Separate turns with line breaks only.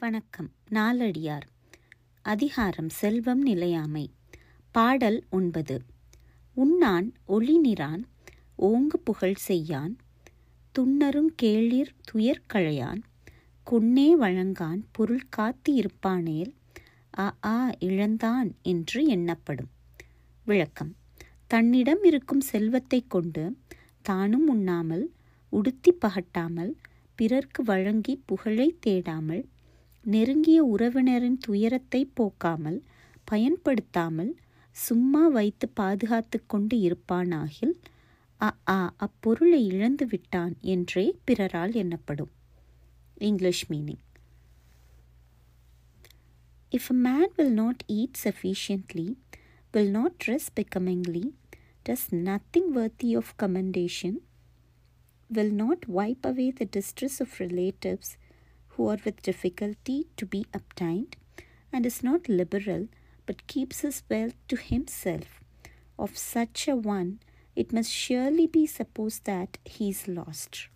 வணக்கம். நாலடியார். அதிகாரம் செல்வம் நிலையாமை. பாடல் ஒன்பது. உண்ணான் ஒளிநிறான் ஓங்கு புகழ் செய்யான் துண்ணரும் கேளிர் துயர்கழையான் கொன்னே வழங்கான் பொருள் காத்து இருப்பானேல் அ ஆ இழந்தான் என்று எண்ணப்படும். விளக்கம். தன்னிடம் இருக்கும் செல்வத்தைக் கொண்டு தானும் உண்ணாமல் உடுத்தி பகட்டாமல் பிறர்க்கு வழங்கி புகழை தேடாமல் நெருங்கிய உறவினரின் துயரத்தை போக்காமல் பயன்படுத்தாமல் சும்மா வைத்து பாதுகாத்து கொண்டு இருப்பானாகில் அ ஆ அப்பொருளை இழந்து விட்டான் என்றே பிறரால் எண்ணப்படும் English meaning If a man will not eat sufficiently, will not dress becomingly, does nothing worthy of commendation, will not wipe away the distress of relatives who are with difficulty to be obtained, and is not liberal, but keeps his wealth to himself, of such a one it must surely be supposed that he is lost.